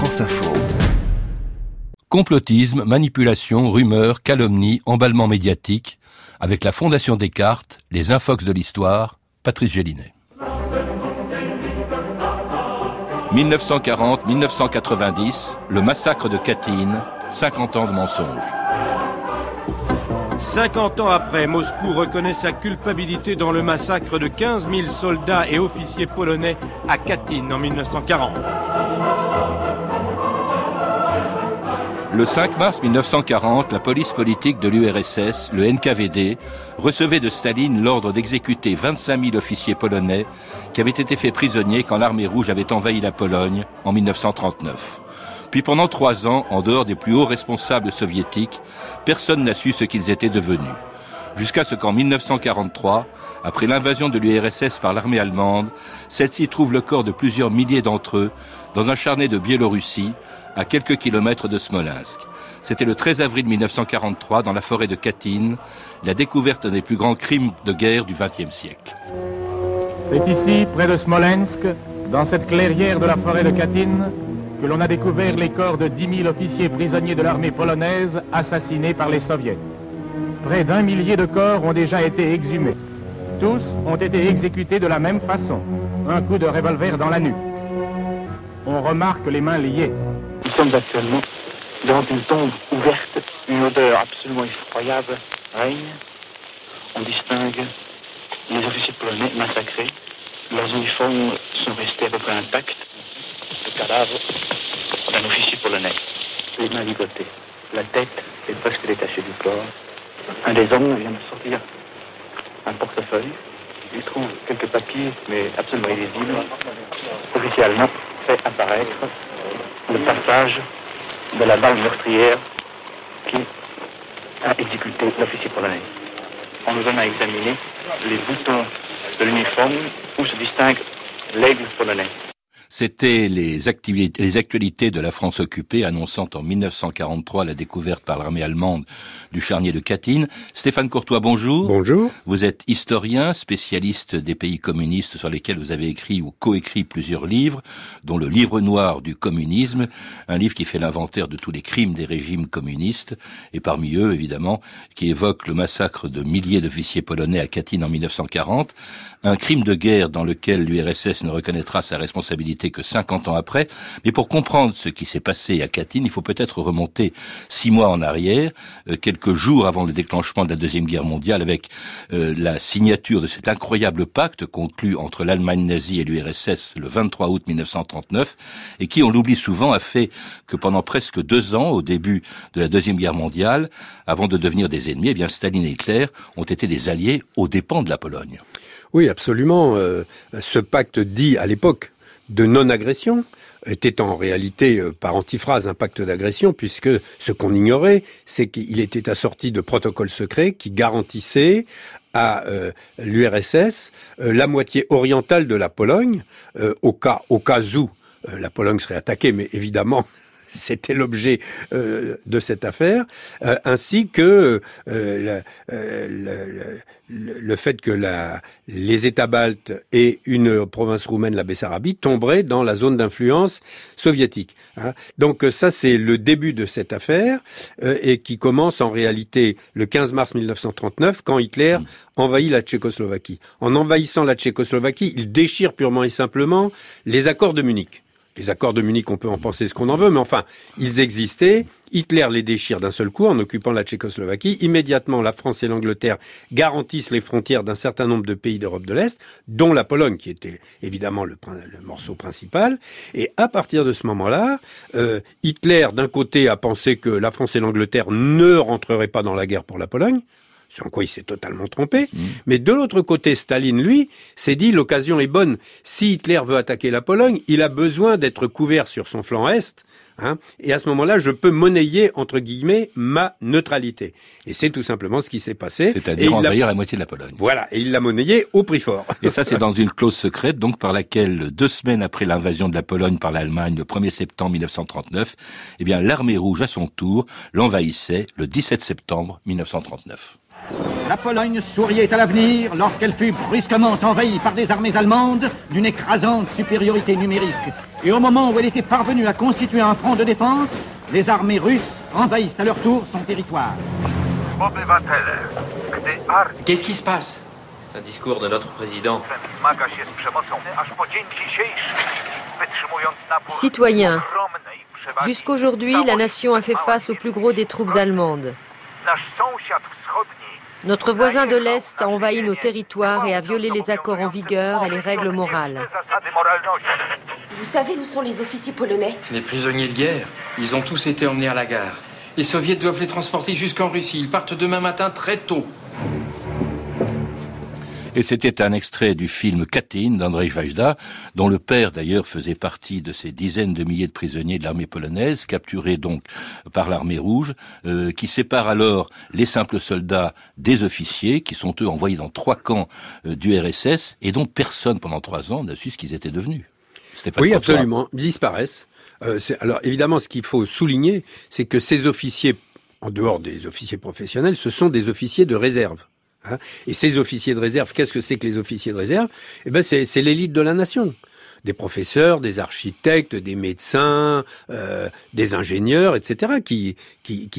France Info. Complotisme, manipulation, rumeurs, calomnie, emballement médiatique, avec la Fondation Descartes, les infox de l'histoire, Patrice Gélinet. 1940-1990, le massacre de Katyn, 50 ans de mensonges. 50 ans après, Moscou reconnaît sa culpabilité dans le massacre de 15 000 soldats et officiers polonais à Katyn en 1940. Le 5 mars 1940, la police politique de l'URSS, le NKVD, recevait de Staline l'ordre d'exécuter 25 000 officiers polonais qui avaient été faits prisonniers quand l'armée rouge avait envahi la Pologne en 1939. Puis pendant trois ans, en dehors des plus hauts responsables soviétiques, personne n'a su ce qu'ils étaient devenus. Jusqu'à ce qu'en 1943, après l'invasion de l'URSS par l'armée allemande, celle-ci trouve le corps de plusieurs milliers d'entre eux dans un charnet de Biélorussie, à quelques kilomètres de Smolensk. C'était le 13 avril 1943, dans la forêt de Katyn, la découverte des plus grands crimes de guerre du XXe siècle. C'est ici, près de Smolensk, dans cette clairière de la forêt de Katyn, que l'on a découvert les corps de 10 000 officiers prisonniers de l'armée polonaise assassinés par les soviets. Près d'un millier de corps ont déjà été exhumés. Tous ont été exécutés de la même façon, un coup de revolver dans la nuque. On remarque les mains liées. Nous sommes actuellement devant une tombe ouverte, une odeur absolument effroyable règne. On distingue les officiers polonais massacrés. Leurs uniformes sont restés à peu près intacts. Le cadavre d'un officier polonais. Les mains ligotées. La tête est presque détachée du corps. Un des hommes vient de sortir un portefeuille. Il trouve quelques papiers, mais absolument illisibles. Officiellement, fait apparaître le passage de la balle meurtrière qui a exécuté l'officier polonais. On nous en a examiné les boutons de l'uniforme où se distingue l'aigle polonais. C'était les, les actualités de la France occupée annonçant en 1943 la découverte par l'armée allemande du charnier de Katyn. Stéphane Courtois, bonjour. Bonjour. Vous êtes historien, spécialiste des pays communistes sur lesquels vous avez écrit ou coécrit plusieurs livres, dont le Livre noir du communisme, un livre qui fait l'inventaire de tous les crimes des régimes communistes, et parmi eux, évidemment, qui évoque le massacre de milliers d'officiers polonais à Katyn en 1940, un crime de guerre dans lequel l'URSS ne reconnaîtra sa responsabilité que 50 ans après. Mais pour comprendre ce qui s'est passé à Katyn, il faut peut-être remonter six mois en arrière, euh, quelques jours avant le déclenchement de la Deuxième Guerre mondiale, avec euh, la signature de cet incroyable pacte conclu entre l'Allemagne nazie et l'URSS le 23 août 1939, et qui, on l'oublie souvent, a fait que pendant presque deux ans, au début de la Deuxième Guerre mondiale, avant de devenir des ennemis, eh bien Staline et Hitler ont été des alliés aux dépens de la Pologne. Oui, absolument. Euh, ce pacte dit à l'époque de non-agression était en réalité euh, par antiphrase un pacte d'agression puisque ce qu'on ignorait, c'est qu'il était assorti de protocoles secrets qui garantissaient à euh, l'URSS la moitié orientale de la Pologne au cas au cas où la Pologne serait attaquée, mais évidemment c'était l'objet euh, de cette affaire, euh, ainsi que euh, le, fait que la, les États baltes et une province roumaine, la Bessarabie, tomberaient dans la zone d'influence soviétique. Hein. Donc ça, c'est le début de cette affaire et qui commence en réalité le 15 mars 1939 quand Hitler mmh. envahit la Tchécoslovaquie. En envahissant la Tchécoslovaquie, il déchire purement et simplement les accords de Munich. Les accords de Munich, on peut en penser ce qu'on en veut, mais enfin, ils existaient. Hitler les déchire d'un seul coup en occupant la Tchécoslovaquie. Immédiatement, la France et l'Angleterre garantissent les frontières d'un certain nombre de pays d'Europe de l'Est, dont la Pologne, qui était évidemment le, morceau principal. Et à partir de ce moment-là, euh, Hitler, d'un côté, a pensé que la France et l'Angleterre ne rentreraient pas dans la guerre pour la Pologne sur quoi il s'est totalement trompé. Mmh. Mais de l'autre côté, Staline, lui, s'est dit l'occasion est bonne. Si Hitler veut attaquer la Pologne, il a besoin d'être couvert sur son flanc est. Hein, et à ce moment-là, je peux monnayer, entre guillemets, ma neutralité. Et c'est tout simplement ce qui s'est passé. C'est-à-dire envahir la moitié de la Pologne. Voilà, et il l'a monnayé au prix fort. Et ça, c'est dans une clause secrète, donc par laquelle, deux semaines après l'invasion de la Pologne par l'Allemagne, le 1er septembre 1939, eh bien, l'armée rouge, à son tour, l'envahissait le 17 septembre 1939. La Pologne souriait à l'avenir lorsqu'elle fut brusquement envahie par des armées allemandes d'une écrasante supériorité numérique. Et au moment où elle était parvenue à constituer un front de défense, les armées russes envahissent à leur tour son territoire. Qu'est-ce qui se passe? C'est un discours de notre président. Citoyens, jusqu'aujourd'hui, la nation a fait face au plus gros des troupes allemandes. Notre voisin de l'Est a envahi nos territoires et a violé les accords en vigueur et les règles morales. Vous savez où sont les officiers polonais? Les prisonniers de guerre. Ils ont tous été emmenés à la gare. Les soviets doivent les transporter jusqu'en Russie. Ils partent demain matin très tôt. Et c'était un extrait du film Katyn d'Andrzej Wajda, dont le père d'ailleurs faisait partie de ces dizaines de milliers de prisonniers de l'armée polonaise, capturés donc par l'armée rouge, euh, qui sépare alors les simples soldats des officiers, qui sont eux envoyés dans trois camps euh, du RSS, et dont personne pendant trois ans n'a su ce qu'ils étaient devenus. Oui, absolument. Ils disparaissent. Euh, alors évidemment, ce qu'il faut souligner, c'est que ces officiers, en dehors des officiers professionnels, ce sont des officiers de réserve. Hein. Et ces officiers de réserve, qu'est-ce que c'est que les officiers de réserve? Eh ben, c'est l'élite de la nation des professeurs, des architectes, des médecins, euh, des ingénieurs, etc., qui,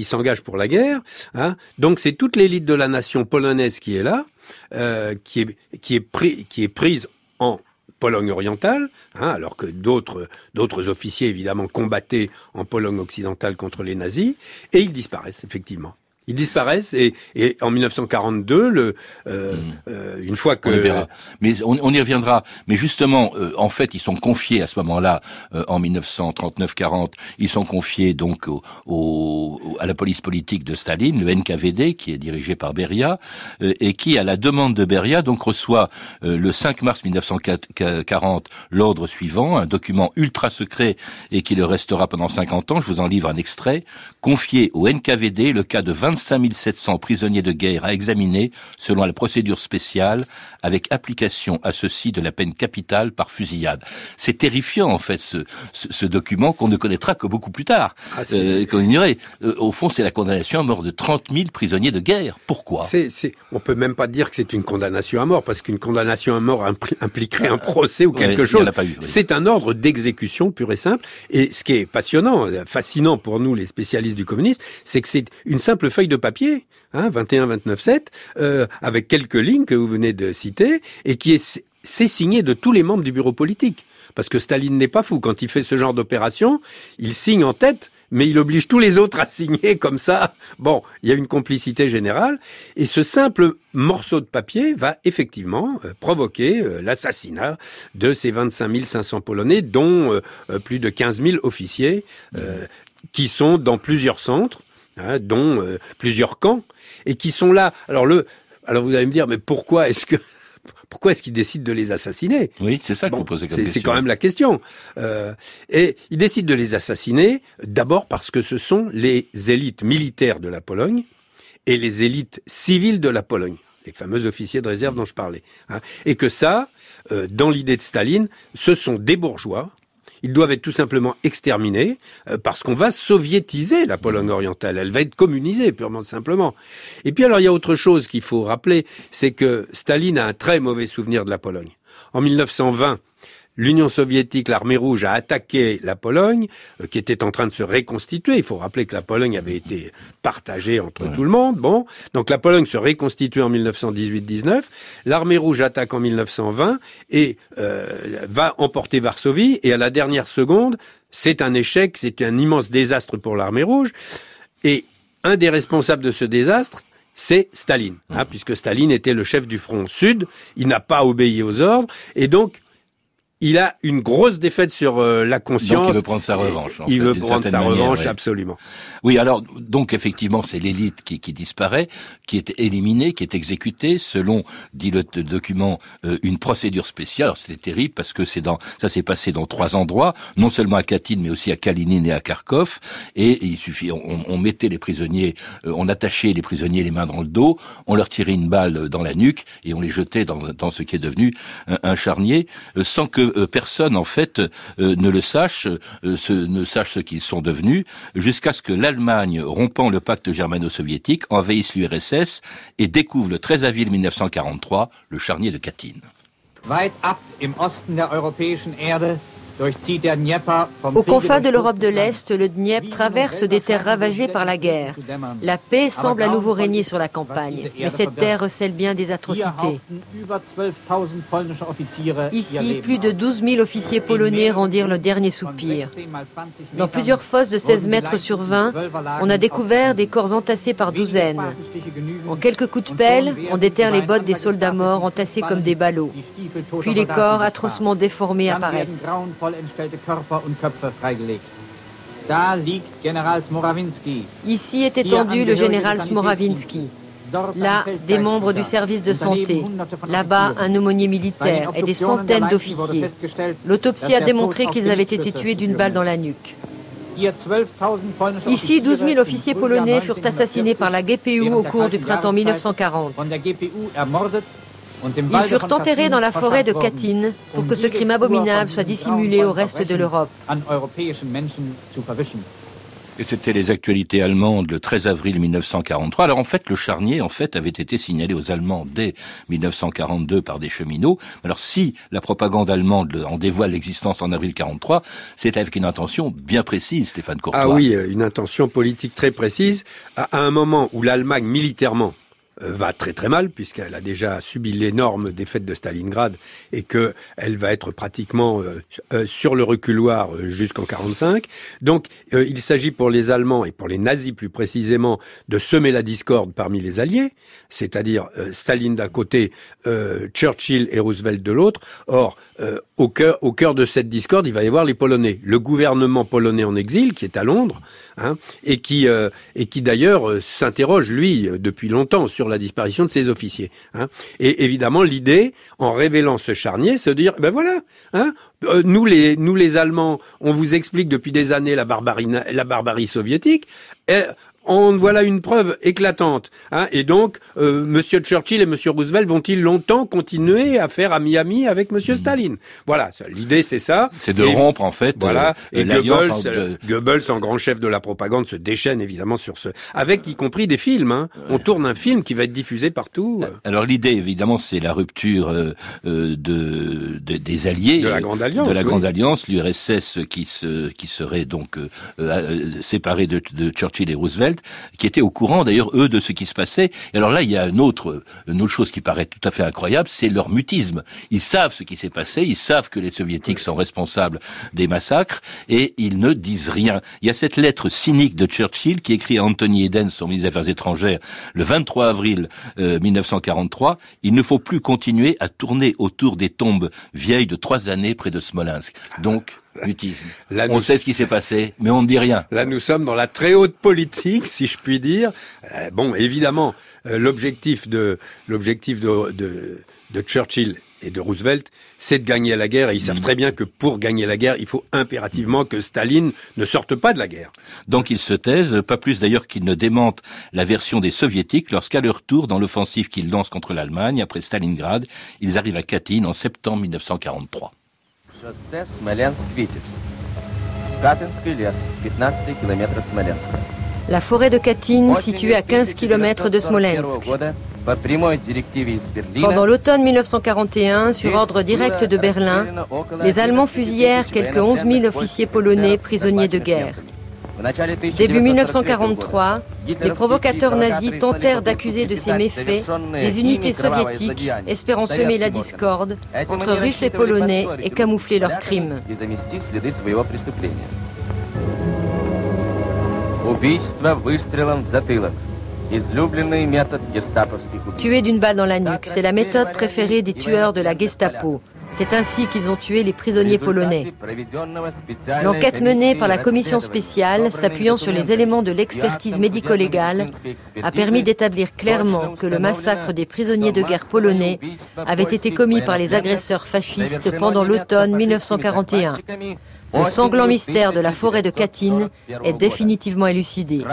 s'engagent pour la guerre. Hein. Donc c'est toute l'élite de la nation polonaise qui est là, euh, qui, est, prise en Pologne orientale, hein, alors que d'autres officiers évidemment combattaient en Pologne occidentale contre les nazis, et ils disparaissent effectivement. Ils disparaissent et, et en 1942, le, euh, hmm. euh, une fois que... On verra. Mais on, y reviendra. Mais justement, euh, en fait, ils sont confiés à ce moment-là, euh, en 1939-40, ils sont confiés donc au, au, à la police politique de Staline, le NKVD, qui est dirigé par Beria, et qui, à la demande de Beria, donc reçoit le 5 mars 1940 l'ordre suivant, un document ultra secret et qui le restera pendant 50 ans. Je vous en livre un extrait. Confié au NKVD le cas de 20 25 700 prisonniers de guerre à examiner selon la procédure spéciale avec application à ceux-ci de la peine capitale par fusillade. C'est terrifiant en fait ce, ce, document qu'on ne connaîtra que beaucoup plus tard, ah, euh, qu'on ignorait. Euh, au fond, c'est la condamnation à mort de 30 000 prisonniers de guerre. Pourquoi? C'est, c'est, On peut même pas dire que c'est une condamnation à mort parce qu'une condamnation à mort impliquerait un procès ou quelque chose. C'est un ordre d'exécution pur et simple. Et ce qui est passionnant, fascinant pour nous les spécialistes du communisme, c'est que c'est une simple de papier, hein, 21, 29, 7, euh, avec quelques lignes que vous venez de citer, et qui est signé de tous les membres du bureau politique. Parce que Staline n'est pas fou. Quand il fait ce genre d'opération, il signe en tête, mais il oblige tous les autres à signer comme ça. Bon, il y a une complicité générale. Et ce simple morceau de papier va effectivement euh, provoquer euh, l'assassinat de ces 25 500 Polonais, dont plus de 15 000 officiers, qui sont dans plusieurs centres Hein, dont euh, plusieurs camps, et qui sont là. Alors le, alors vous allez me dire, mais pourquoi est-ce que pourquoi est-ce qu'ils décident de les assassiner? Oui, c'est ça que vous posez comme question. C'est quand même la question. Euh, et ils décident de les assassiner d'abord parce que ce sont les élites militaires de la Pologne et les élites civiles de la Pologne, les fameux officiers de réserve dont je parlais. Hein, et que ça, euh, dans l'idée de Staline, ce sont des bourgeois ils doivent être tout simplement exterminés euh, parce qu'on va soviétiser la Pologne orientale. Elle va être communisée purement simplement. Et puis alors il y a autre chose qu'il faut rappeler, c'est que Staline a un très mauvais souvenir de la Pologne. En 1920, l'Union soviétique, l'armée rouge, a attaqué la Pologne, euh, qui était en train de se reconstituer. Il faut rappeler que la Pologne avait été partagée entre tout le monde. Bon, donc la Pologne se reconstitue en 1918-19. L'armée rouge attaque en 1920 et euh, va emporter Varsovie. Et à la dernière seconde, c'est un échec, c'est un immense désastre pour l'armée rouge. Et un des responsables de ce désastre, c'est Staline, hein, puisque Staline était le chef du front sud, il n'a pas obéi aux ordres, et donc il a une grosse défaite sur euh, la conscience. Donc il veut prendre sa revanche. il veut prendre sa revanche, absolument. Oui, alors donc effectivement, c'est l'élite qui, qui, disparaît, qui est éliminée, qui est exécutée selon, dit le, document, euh, une procédure spéciale. Alors c'était terrible parce que c'est dans ça s'est passé dans trois endroits, non seulement à Katyn mais aussi à Kalinin et à Kharkov. Et, il suffit, on, on, mettait les prisonniers, euh, on attachait les prisonniers les mains dans le dos, on leur tirait une balle dans la nuque et on les jetait dans, dans ce qui est devenu un, un charnier, sans que que personne en fait ne le sache, ne sache ce qu'ils sont devenus, jusqu'à ce que l'Allemagne, rompant le pacte germano-soviétique, envahisse l'URSS et découvre le 13 avril 1943 le charnier de Katyn. Au confins de l'Europe de l'Est, le Dniepr traverse des terres ravagées par la guerre. La paix semble à nouveau régner sur la campagne, mais cette terre recèle bien des atrocités. Ici, plus de 12 000 officiers polonais rendirent le dernier soupir. Dans plusieurs fosses de 16 mètres sur 20, on a découvert des corps entassés par douzaines. En quelques coups de pelle, on déterre les bottes des soldats morts entassés comme des ballots. Puis les corps atrocement déformés apparaissent. Ici est étendu le général Smoravinsky. Là, des membres du service de santé. Là-bas, un aumônier militaire et des centaines d'officiers. L'autopsie a démontré qu'ils avaient été tués d'une balle dans la nuque. Ici, 12 000 officiers polonais furent assassinés par la GPU au cours du printemps 1940. Ils furent enterrés dans la forêt de Katyn pour que ce crime abominable soit dissimulé au reste de l'Europe. Et c'était les actualités allemandes le 13 avril 1943. Alors en fait, le charnier en fait avait été signalé aux Allemands dès 1942 par des cheminots. Alors si la propagande allemande en dévoile l'existence en avril 43, c'est avec une intention bien précise, Stéphane Courtois. Ah oui, une intention politique très précise à un moment où l'Allemagne militairement euh, va très très mal puisqu'elle a déjà subi l'énorme défaite de Stalingrad et que elle va être pratiquement euh, euh, sur le reculoir jusqu'en 45. Donc il s'agit pour les Allemands et pour les nazis plus précisément de semer la discorde parmi les alliés, c'est-à-dire Staline d'un côté, Churchill et Roosevelt de l'autre. Or au cœur au cœur de cette discorde, il va y avoir les Polonais, le gouvernement polonais en exil qui est à Londres hein, et qui et qui d'ailleurs s'interroge lui depuis longtemps sur la disparition de ses officiers. Hein. Et évidemment, l'idée, en révélant ce charnier, de dire, ben voilà, hein, euh, nous les Allemands, on vous explique depuis des années la barbarie soviétique. En voilà une preuve éclatante. Hein. Et donc, euh, Monsieur Churchill et Monsieur Roosevelt vont-ils longtemps continuer à faire ami-ami avec Monsieur hmm. Staline? Voilà, l'idée c'est ça. C'est de rompre en fait. Voilà. Euh, et Goebbels, en... Goebbels, en grand chef de la propagande, se déchaîne évidemment sur ce, avec y compris des films. Hein. On tourne un film qui va être diffusé partout. Alors l'idée évidemment, c'est la rupture euh, de, de, des alliés de la Grande Alliance, de la Grande Alliance, l'URSS qui se qui serait donc euh, séparé de, de Churchill et Roosevelt qui étaient au courant d'ailleurs eux de ce qui se passait. Et alors là, il y a une autre, une autre chose qui paraît tout à fait incroyable, c'est leur mutisme. Ils savent ce qui s'est passé, ils savent que les soviétiques sont responsables des massacres et ils ne disent rien. Il y a cette lettre cynique de Churchill qui écrit à Anthony Eden, son ministre des Affaires étrangères, le 23 avril 1943. Euh, il ne faut plus continuer à tourner autour des tombes vieilles de trois années près de Smolensk. Donc, mutisme. on sait ce qui s'est passé, mais on ne dit rien. Là, nous sommes dans la très haute politique, si je puis dire. Euh, bon, évidemment, euh, l'objectif de l'objectif de, de, de, Churchill et de Roosevelt, c'est de gagner la guerre. Et ils savent mm. très bien que pour gagner la guerre, il faut impérativement que Staline ne sorte pas de la guerre. Donc ils se taisent, pas plus d'ailleurs qu'ils ne démentent la version des soviétiques lorsqu'à leur tour, dans l'offensive qu'ils lancent contre l'Allemagne, après Stalingrad, ils arrivent à Katyn en septembre 1943. La forêt de Katyn, située à 15 km de Smolensk. Pendant l'automne 1941, sur ordre direct de Berlin, les Allemands fusillèrent quelques 11 000 officiers polonais prisonniers de guerre. Début 1943, les provocateurs nazis tentèrent d'accuser de ces méfaits des unités soviétiques, espérant semer la discorde entre Russes et Polonais et camoufler leurs crimes. Tuer d'une balle dans la nuque, c'est la méthode préférée des tueurs de la Gestapo. C'est ainsi qu'ils ont tué les prisonniers polonais. L'enquête menée par la commission spéciale, s'appuyant sur les éléments de l'expertise médico-légale, a permis d'établir clairement que le massacre des prisonniers de guerre polonais avait été commis par les agresseurs fascistes pendant l'automne 1941. Le sanglant mystère de la forêt de Katyn est définitivement élucidé.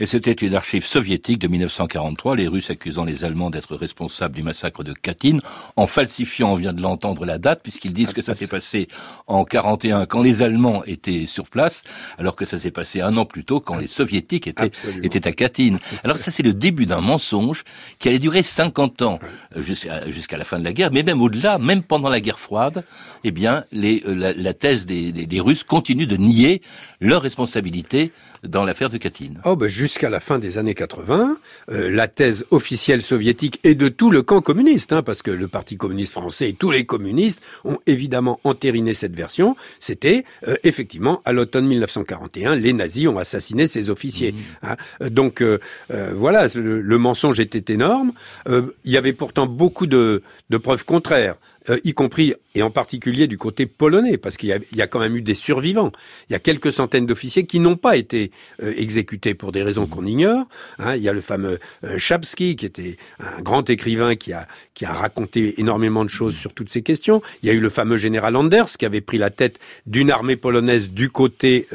Et c'était une archive soviétique de 1943, les Russes accusant les Allemands d'être responsables du massacre de Katyn, en falsifiant, on vient de l'entendre, la date, puisqu'ils disent que ça s'est passé en 41 quand les Allemands étaient sur place, alors que ça s'est passé un an plus tôt quand les Soviétiques étaient, étaient à Katyn. Alors ça, c'est le début d'un mensonge qui allait durer 50 ans, jusqu'à la fin de la guerre, mais même au-delà, même pendant la guerre froide, eh bien, euh, la, thèse des, des Russes continue de nier leur responsabilité dans l'affaire de Katyn. Oh, ben jusqu'à la fin des années 80, euh, la thèse officielle soviétique et de tout le camp communiste, hein, parce que le Parti communiste français et tous les communistes ont évidemment entériné cette version, c'était euh, effectivement à l'automne 1941, les nazis ont assassiné ces officiers. Mmh. Hein. Donc euh, voilà, le, mensonge était énorme. il y avait pourtant beaucoup de, de preuves contraires. Euh, y compris et en particulier du côté polonais, parce qu'il y, a quand même eu des survivants. Il y a quelques centaines d'officiers qui n'ont pas été euh, exécutés pour des raisons qu'on ignore. Hein. il y a le fameux euh, Chabski, qui était un grand écrivain qui a, qui a raconté énormément de choses sur toutes ces questions. Il y a eu le fameux général Anders, qui avait pris la tête d'une armée polonaise du côté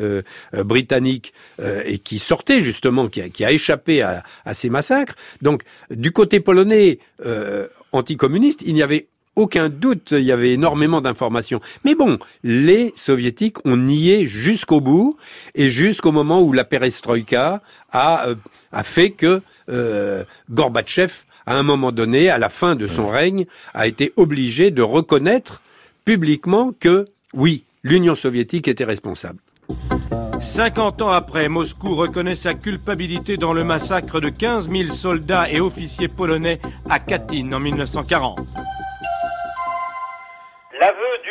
britannique et qui sortait justement, qui a, qui a échappé à, à, ces massacres. Donc, du côté polonais anticommuniste, il n'y avait aucun doute, il y avait énormément d'informations. Mais bon, les soviétiques ont nié jusqu'au bout et jusqu'au moment où la perestroïka a, euh, a fait que euh, Gorbatchev, à un moment donné, à la fin de son règne, a été obligé de reconnaître publiquement que, oui, l'Union soviétique était responsable. 50 ans après, Moscou reconnaît sa culpabilité dans le massacre de 15 000 soldats et officiers polonais à Katyn en 1940.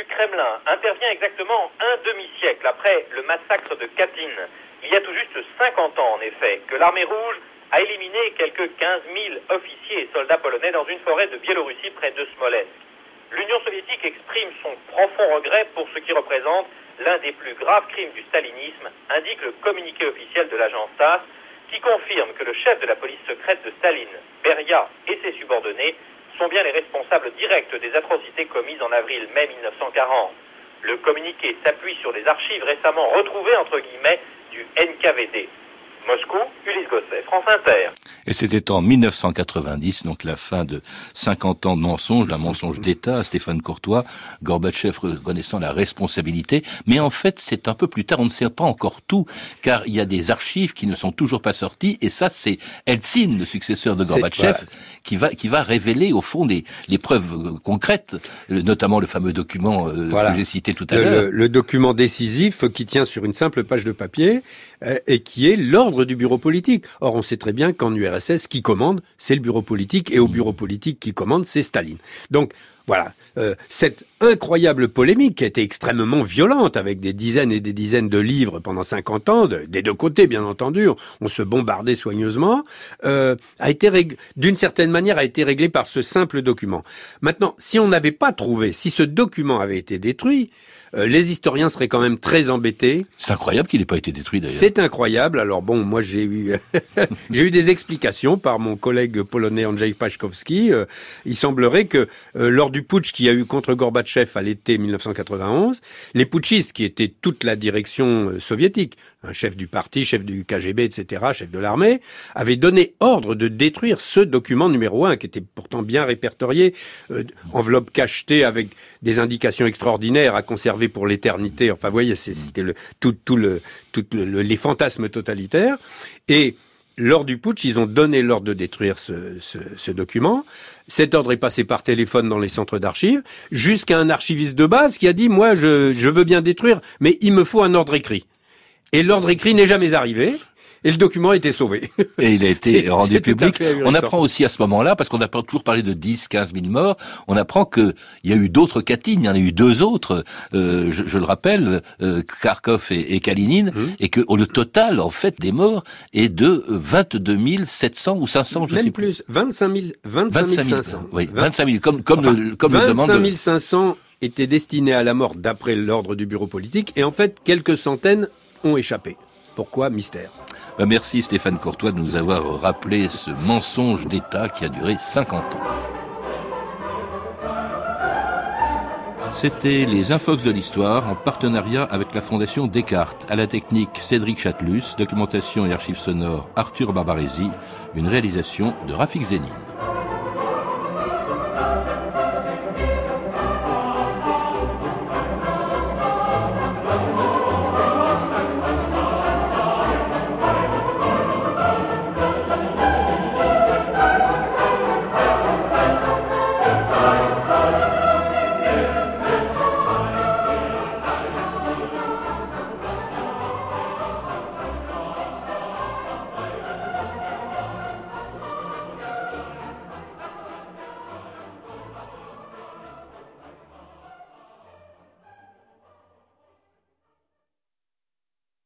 Du Kremlin intervient exactement un demi-siècle après le massacre de Katyn. Il y a tout juste 50 ans, en effet, que l'armée rouge a éliminé quelques 15 000 officiers et soldats polonais dans une forêt de Biélorussie près de Smolensk. L'Union soviétique exprime son profond regret pour ce qui représente l'un des plus graves crimes du stalinisme, indique le communiqué officiel de l'agence TASS, qui confirme que le chef de la police secrète de Staline, Beria, et ses subordonnés sont bien les responsables directs des atrocités commises en avril-mai 1940. Le communiqué s'appuie sur des archives récemment retrouvées, entre guillemets, du NKVD. Moscou, Ulysse Gosset, France Inter. Et c'était en 1990, donc la fin de 50 ans de mensonges, d'un mensonge d'État, Stéphane Courtois, Gorbatchev reconnaissant la responsabilité. Mais en fait, c'est un peu plus tard, on ne sait pas encore tout, car il y a des archives qui ne sont toujours pas sorties, et ça, c'est Eltsine, le successeur de Gorbatchev, qui va qui va révéler au fond des les preuves euh, concrètes, notamment le fameux document euh, que j'ai cité tout à l'heure. Le, document décisif qui tient sur une simple page de papier euh, et qui est l'ordre du bureau politique. Or, on sait très bien qu'en URSS, qui commande, c'est le bureau politique, et au bureau politique qui commande, c'est Staline. Donc, voilà, euh, cette incroyable polémique qui a été extrêmement violente avec des dizaines et des dizaines de livres pendant 50 ans, des deux côtés bien entendu, on, se bombardait soigneusement, euh, a été d'une certaine manière a été réglée par ce simple document. Maintenant, si on n'avait pas trouvé, si ce document avait été détruit, euh, les historiens seraient quand même très embêtés. C'est incroyable qu'il n'ait pas été détruit d'ailleurs. C'est incroyable. Alors bon, moi j'ai eu j'ai eu des explications par mon collègue polonais Andrzej Paszkowski. il semblerait que lors du putsch qu'il y a eu contre Gorbatchev à l'été 1991, les putschistes, qui étaient toute la direction euh, soviétique, un chef du parti, chef du KGB, etc., chef de l'armée, avaient donné ordre de détruire ce document numéro un, qui était pourtant bien répertorié, euh, enveloppe cachetée avec des indications extraordinaires à conserver pour l'éternité. Enfin, vous voyez, c'était le, tout, tout le, tout les fantasmes totalitaires. Et lors du putsch, ils ont donné l'ordre de détruire ce, document. Cet ordre est passé par téléphone dans les centres d'archives, jusqu'à un archiviste de base qui a dit, moi, je veux bien détruire, mais il me faut un ordre écrit. Et l'ordre écrit n'est jamais arrivé et le document a été sauvé. Et il a été rendu public. On apprend aussi à ce moment-là, parce qu'on a toujours parlé de 10, 15 000 morts, on apprend qu'il y a eu d'autres Katyn, il y en a eu deux autres, euh, je, je, le rappelle, euh, Kharkov et, et Kalinine, hum. et que le total, en fait, des morts est de 22 700 ou 500, je Même sais plus, 25 000, 25 500. Oui, 25 000, comme, comme, le, comme 25 le 500 étaient destinés à la mort d'après l'ordre du bureau politique, et en fait, quelques centaines ont échappé. Pourquoi? Mystère. Bah, merci Stéphane Courtois de nous avoir rappelé ce mensonge d'État qui a duré 50 ans. C'était les Infox de l'Histoire en partenariat avec la Fondation Descartes. À la technique Cédric Chatelus, documentation et archives sonores Arthur Barbaresi, une réalisation de Rafik Zénine.